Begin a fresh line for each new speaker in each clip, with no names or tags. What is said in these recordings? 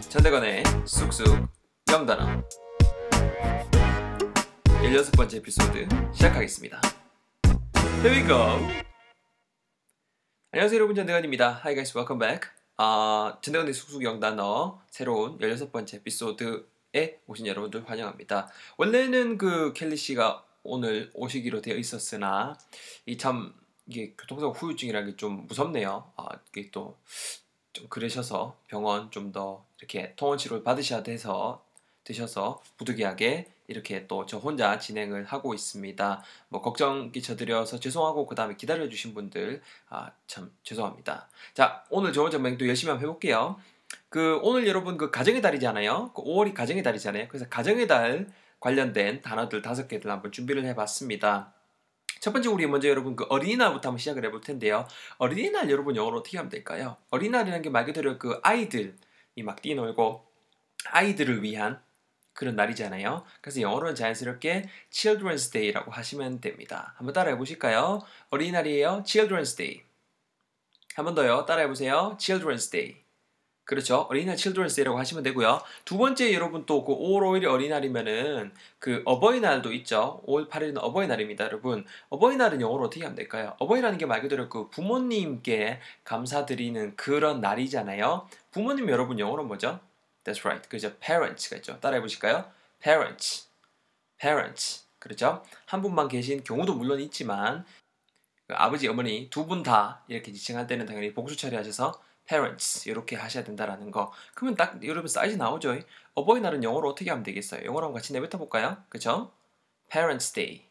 전대건의 쑥쑥 영단어 16번째 에피소드 시작하겠습니다. Here we go. 안녕하세요 여러분 전대건입니다. Hi guys, welcome back. 아, 전대건의 쑥쑥 영단어 새로운 16번째 에피소드에 오신 여러분들 환영합니다. 원래는 그 켈리 씨가 오늘 오시기로 되어 있었으나 이참 이게 교통사고 후유증이라는 게 좀 무섭네요. 아, 이게 또 좀 그러셔서 병원 좀 더 이렇게 통원 치료를 받으셔야 돼서 되셔서 부득이하게 이렇게 또 저 혼자 진행을 하고 있습니다. 뭐 걱정 끼쳐드려서 죄송하고 그 다음에 기다려주신 분들 아 참 죄송합니다. 자 오늘 저 혼자 맹도 열심히 한번 해볼게요. 그 오늘 여러분 그 가정의 달이잖아요. 그 5월이 가정의 달이잖아요. 그래서 가정의 달 관련된 단어들 다섯 개를 한번 준비를 해봤습니다. 첫 번째 우리 먼저 여러분 그 어린이날부터 한번 시작을 해볼 텐데요. 어린이날 여러분 영어로 어떻게 하면 될까요? 어린이날이라는 게 말 그대로 그 아이들이 막 뛰놀고 아이들을 위한 그런 날이잖아요. 그래서 영어로는 자연스럽게 Children's Day라고 하시면 됩니다. 한번 따라해 보실까요? 어린이날이에요. Children's Day. 한번 더요. 따라해 보세요. Children's Day. 그렇죠. 어린이날 Children's Day라고 하시면 되고요. 두 번째 여러분 또 그 5월 5일이 어린이날이면은 그 어버이날도 있죠. 5월 8일은 어버이날입니다, 여러분. 어버이날은 영어로 어떻게 하면 될까요? 어버이라는 게 말 그대로 그 부모님께 감사드리는 그런 날이잖아요. 부모님 여러분 영어로 뭐죠? That's right. 그죠? Parents가 있죠. 따라해 보실까요? Parents. Parents. 그렇죠? 한 분만 계신 경우도 물론 있지만 그 아버지, 어머니 두 분 다 이렇게 지칭할 때는 당연히 복수 처리하셔서 parents 이렇게 하셔야 된다라는 거. 그러면 딱 여러분 사이즈 나오죠. 어버이날은 영어로 어떻게 하면 되겠어요? 영어로 한번 같이 내뱉어 볼까요? 그렇죠? Parents Day.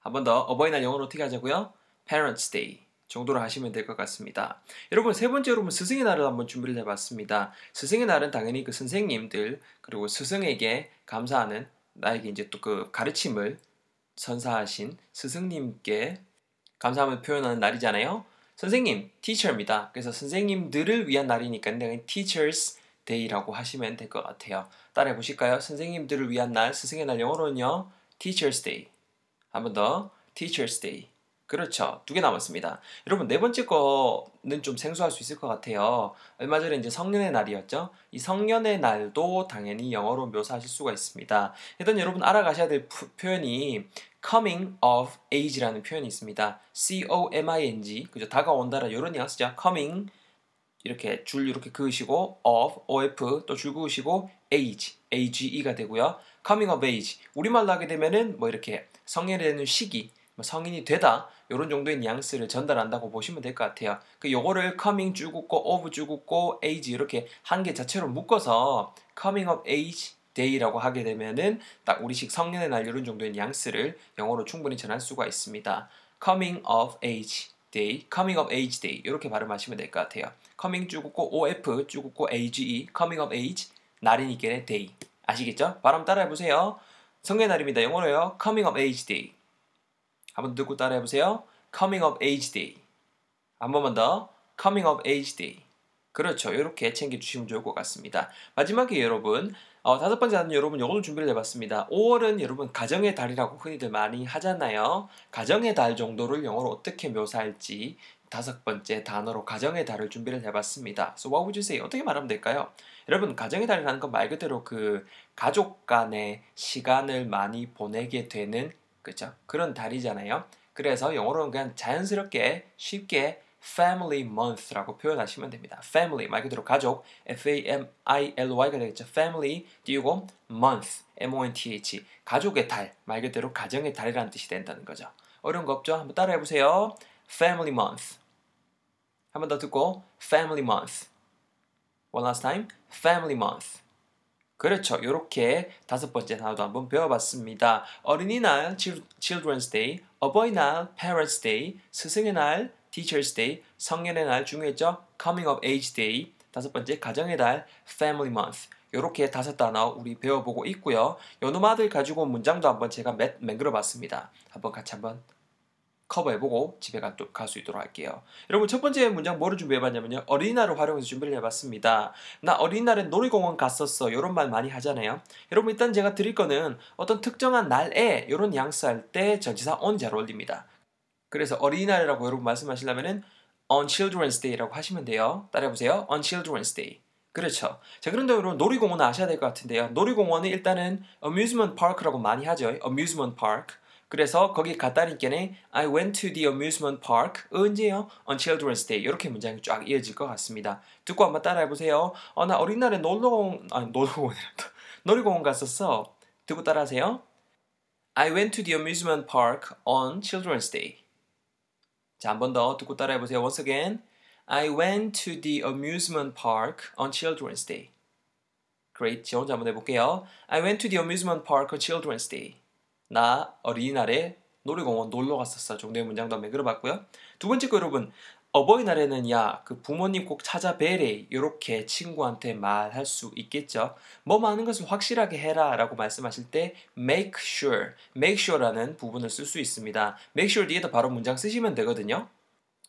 한 번 더 어버이날 영어로 어떻게 하자고요? Parents Day. 정도로 하시면 될 것 같습니다. 여러분 세 번째 여러분 스승의 날을 한번 준비를 해봤습니다. 스승의 날은 당연히 그 선생님들 그리고 스승에게 감사하는 나에게 이제 또 그 가르침을 선사하신 스승님께 감사함을 표현하는 날이잖아요. 선생님, teacher입니다. 그래서 선생님들을 위한 날이니까 당연히 teachers day라고 하시면 될 것 같아요. 따라해 보실까요? 선생님들을 위한 날, 스승의 날 영어로는요. teachers day. 한 번 더. teachers day. 그렇죠. 두 개 남았습니다. 여러분, 네 번째 거는 좀 생소할 수 있을 것 같아요. 얼마 전에 이제 성년의 날이었죠. 이 성년의 날도 당연히 영어로 묘사하실 수가 있습니다. 일단 여러분 알아가셔야 될 푸, 표현이 coming of age라는 표현이 있습니다. C-O-M-I-N-G. 그죠? 다가온다라 이런 뉘앙스죠. coming 이렇게 줄 이렇게 그으시고 of of 또 줄 그으시고 age age가 되고요. coming of age 우리말로 하게 되면은 뭐 이렇게 성년이 되는 시기 뭐 성인이 되다 이런 정도의 뉘앙스를 전달한다고 보시면 될 것 같아요. 그 요거를 coming 줄 긋고 of 줄 긋고 age 이렇게 한 개 자체로 묶어서 coming of age day라고 하게 되면은 딱 우리식 성년의 날 이런 정도의 뉘앙스를 영어로 충분히 전할 수가 있습니다. coming of age day, coming of age day 이렇게 발음하시면 될 것 같아요. coming 쭉 긋고 of 쭉 긋고 age, coming of age 날이니까 day 아시겠죠? 발음 따라해 보세요. 성년의 날입니다. 영어로요. coming of age day 한번 듣고 따라해 보세요. coming of age day 한 번만 더 coming of age day 그렇죠. 이렇게 챙겨주시면 좋을 것 같습니다. 마지막에 여러분 어, 다섯 번째 단은 여러분 요거를 준비를 해봤습니다. 5월은 여러분 가정의 달이라고 흔히들 많이 하잖아요. 가정의 달 정도를 영어로 어떻게 묘사할지 다섯 번째 단어로 가정의 달을 준비를 해봤습니다. So what would you say? 어떻게 말하면 될까요? 여러분 가정의 달이라는 건 말 그대로 그 가족 간의 시간을 많이 보내게 되는 그죠 그런 달이잖아요. 그래서 영어로는 그냥 자연스럽게 쉽게 family month라고 표현하시면 됩니다. family 말 그대로 가족 F-A-M-I-L-Y가 되겠죠. family 띄우고 month M-O-N-T-H 가족의 달 말 그대로 가정의 달이라는 뜻이 된다는 거죠. 어려운 거 없죠? 한번 따라해 보세요. family month 한번 더 듣고 family month one last time family month 그렇죠. 이렇게 다섯 번째 단어도 한번 배워봤습니다. 어린이날 Children's Day, 어버이날 Parents Day, 스승의 날 Teacher's Day, 성년의 날 중요했죠? Coming of Age Day, 다섯 번째 가정의 달 Family Month. 이렇게 다섯 단어 우리 배워보고 있고요. 요놈아들 가지고 온 문장도 한번 제가 매, 맹글어봤습니다. 한번 같이 한번 커버해보고 집에 갈 수 있도록 할게요. 여러분 첫 번째 문장 뭐를 준비해봤냐면요. 어린이날을 활용해서 준비를 해봤습니다. 나 어린이날에 놀이공원 갔었어. 이런 말 많이 하잖아요. 여러분 일단 제가 드릴 거는 어떤 특정한 날에 이런 양수할 때 전치사 on 잘 어울립니다. 그래서 어린이날이라고 여러분 말씀하시려면은 on Children's Day라고 하시면 돼요. 따라해보세요. on Children's Day. 그렇죠. 자, 그런데 여러분 놀이공원 아셔야 될 것 같은데요. 놀이공원은 일단은 amusement park라고 많이 하죠. amusement park. 그래서 거기 갔다니까는 I went to the amusement park. 언제요? On Children's Day. 이렇게 문장이 쫙 이어질 것 같습니다. 듣고 한번 따라해 보세요. 어, 나 어린 날에 놀러공 아니 놀러공원이란다. 놀이공원 갔었어. 듣고 따라하세요. I went to the amusement park on Children's Day. 자, 한 번 더 듣고 따라해 보세요. Once again. I went to the amusement park on Children's Day. Great. 저 혼자 한번 해볼게요. I went to the amusement park on Children's Day. 나 어린이날에 놀이공원 놀러 갔었어 정도의 문장도 한번 들어봤고요. 두 번째 거 여러분 어버이날에는 야 그 부모님 꼭 찾아뵈래 이렇게 친구한테 말할 수 있겠죠. 뭐 많은 것을 확실하게 해라 라고 말씀하실 때 make sure, make sure라는 부분을 쓸 수 있습니다. make sure 뒤에다 바로 문장 쓰시면 되거든요.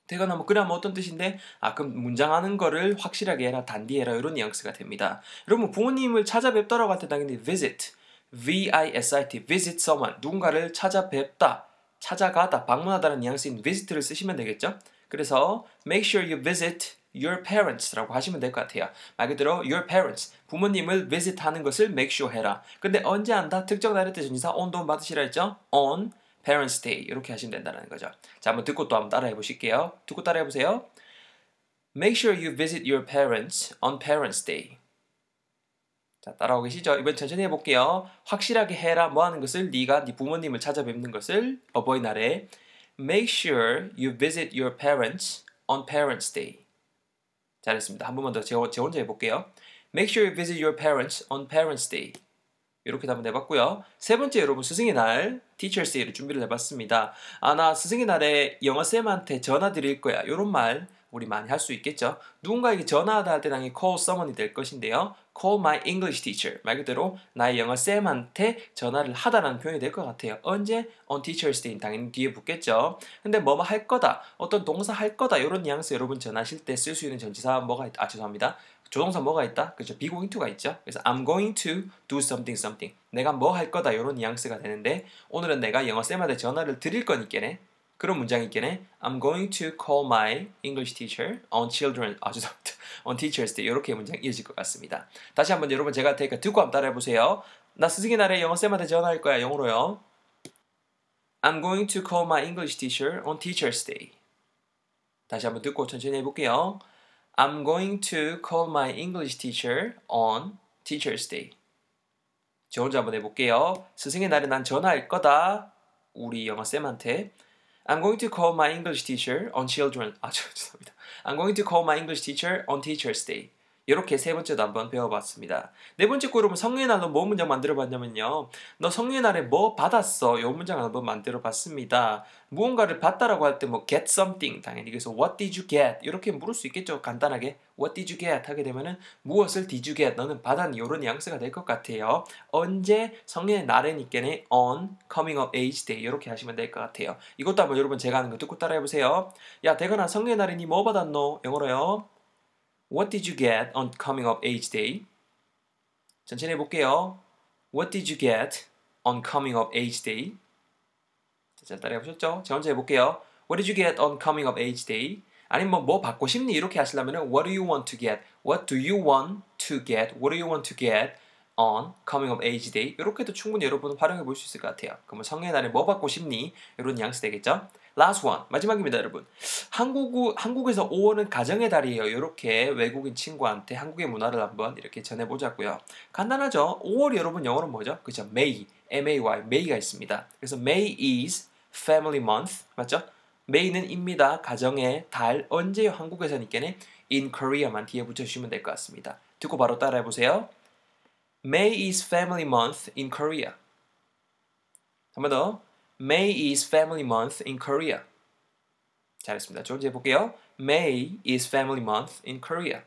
되거나 뭐 그러면 어떤 뜻인데 아 그럼 문장하는 거를 확실하게 해라 단디해라 이런 뉘앙스가 됩니다. 여러분 부모님을 찾아뵙더라고 할 때 당연히 visit V-I-S-I-T, visit someone, 누군가를 찾아뵙다, 찾아가다, 방문하다는 뉘앙스인 visit를 쓰시면 되겠죠? 그래서 make sure you visit your parents라고 하시면 될 것 같아요. 말 그대로 your parents, 부모님을 visit 하는 것을 make sure 해라. 근데 언제 한다? 특정 날의 때 전치사 on 돈 받으시라 했죠? on parents day 이렇게 하시면 된다는 거죠. 자, 한번 듣고 또 한번 따라해 보실게요. 듣고 따라해 보세요. Make sure you visit your parents on parents day. 자, 따라오고 계시죠? 이번 천천히 해볼게요. 확실하게 해라 뭐 하는 것을 네가 네 부모님을 찾아뵙는 것을 어버이날에 Make sure you visit your parents on Parents' Day. 잘했습니다. 한 번만 더제 혼자 해볼게요. Make sure you visit your parents on Parents' Day. 이렇게 한번 해봤고요. 세 번째 여러분 스승의 날 Teachers Day를 준비를 해봤습니다. 아 나 스승의 날에 영어 쌤한테 전화 드릴 거야. 이런 말 우리 많이 할 수 있겠죠. 누군가에게 전화하다 할 때 당연히 call someone이 될 것인데요. call my English teacher 말 그대로 나의 영어 쌤한테 전화를 하다라는 표현이 될 것 같아요. 언제? on teacher's day 당연히 뒤에 붙겠죠. 근데 뭐뭐 할 거다, 어떤 동사 할 거다 이런 뉘앙스 여러분 전하실 때 쓸 수 있는 전치사 뭐가 있다? 아 죄송합니다. 조동사 뭐가 있다? 그렇죠. be going to가 있죠. 그래서 I'm going to do something something. 내가 뭐 할 거다 이런 뉘앙스가 되는데 오늘은 내가 영어 쌤한테 전화를 드릴 거니까네. 그런 문장이 있겠네. I'm going to call my English teacher on children. 아 죄송합니다. on teachers day 이렇게 문장 이어질 것 같습니다. 다시 한번 여러분 제가 테니까 듣고 한번 따라해 보세요. 나 스승의 날에 영어 쌤한테 전화할 거야 영어로요. I'm going to call my English teacher on teachers day. 다시 한번 듣고 천천히 해볼게요. I'm going to call my English teacher on teachers day. 저 혼자 한번 해볼게요. 스승의 날에 난 전화할 거다. 우리 영어 쌤한테. I'm going to call my English teacher on children. 아, 죄송합니다. I'm going to call my English teacher on Teacher's Day. 이렇게 세 번째도 한번 배워봤습니다. 네 번째 거 여러분 성령의 날로 뭐 문장 만들어봤냐면요. 너 성령의 날에 뭐 받았어? 이 문장 한번 만들어봤습니다. 무언가를 받다라고 할 때 뭐 get something 당연히 그래서 what did you get 이렇게 물을 수 있겠죠. 간단하게 what did you get 하게 되면은 무엇을 did you get 너는 받았니 이런 뉘앙스가 될 것 같아요. 언제 성령의 날에니까는 on coming of age day 이렇게 하시면 될 것 같아요. 이것도 한번 여러분 제가 하는 거 듣고 따라해 보세요. 야 대건아 성령의 날이니 뭐 받았노? 영어로요. What did you get on coming of age day? 천천히 해볼게요. What did you get on coming of age day? 자, 따라해 보셨죠? 제 혼자 해볼게요. What did you get on coming of age day? 아니면 뭐, 뭐 받고 싶니? 이렇게 하시려면 What do you want to get? What do you want to get? What do you want to get on coming of age day? 이렇게도 충분히 여러분 활용해 볼 수 있을 것 같아요. 그러면 성의 날에 뭐 받고 싶니? 이런 뉘앙스 되겠죠? Last one 마지막입니다 여러분. 한국 한국에서 5월은 가정의 달이에요. 이렇게 외국인 친구한테 한국의 문화를 한번 이렇게 전해보자고요. 간단하죠? 5월 여러분 영어로 뭐죠? 그죠? May M-A-Y May가 있습니다. 그래서 May is family month 맞죠? May는 입니다. 가정의 달 언제요? 한국에서니까는 in Korea만 뒤에 붙여주시면 될 것 같습니다. 듣고 바로 따라해 보세요 May is family month in Korea 한 번 더 May is family month in Korea. 잘했습니다. 좋은 해볼게요. May is family month in Korea.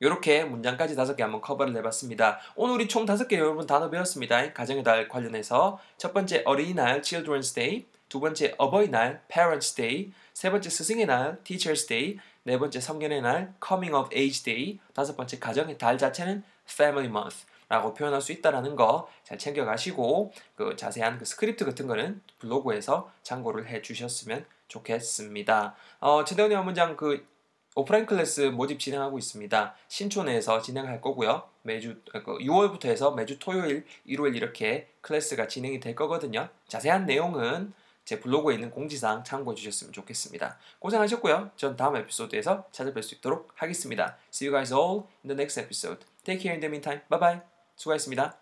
이렇게 문장까지 다섯 개 한번 커버를 해봤습니다. 오늘 우리 총 다섯 개 여러분 단어 배웠습니다. 가정의 달 관련해서 첫 번째 어린이날 Children's Day, 두 번째 어버이날 Parents Day, 세 번째 스승의 날 Teachers Day, 네 번째 성년의 날 Coming of Age Day, 다섯 번째 가정의 달 자체는 Family Month. 라고 표현할 수 있다라는 거 잘 챙겨가시고 그 자세한 그 스크립트 같은 거는 블로그에서 참고를 해 주셨으면 좋겠습니다. 어, 최대훈의 문장 그 오프라인 클래스 모집 진행하고 있습니다. 신촌에서 진행할 거고요. 매주 6월부터 해서 매주 토요일, 일요일 이렇게 클래스가 진행이 될 거거든요. 자세한 내용은 제 블로그에 있는 공지사항 참고해 주셨으면 좋겠습니다. 고생하셨고요. 전 다음 에피소드에서 찾아뵐 수 있도록 하겠습니다. See you guys all in the next episode. Take care in the meantime. Bye bye. 수고했습니다.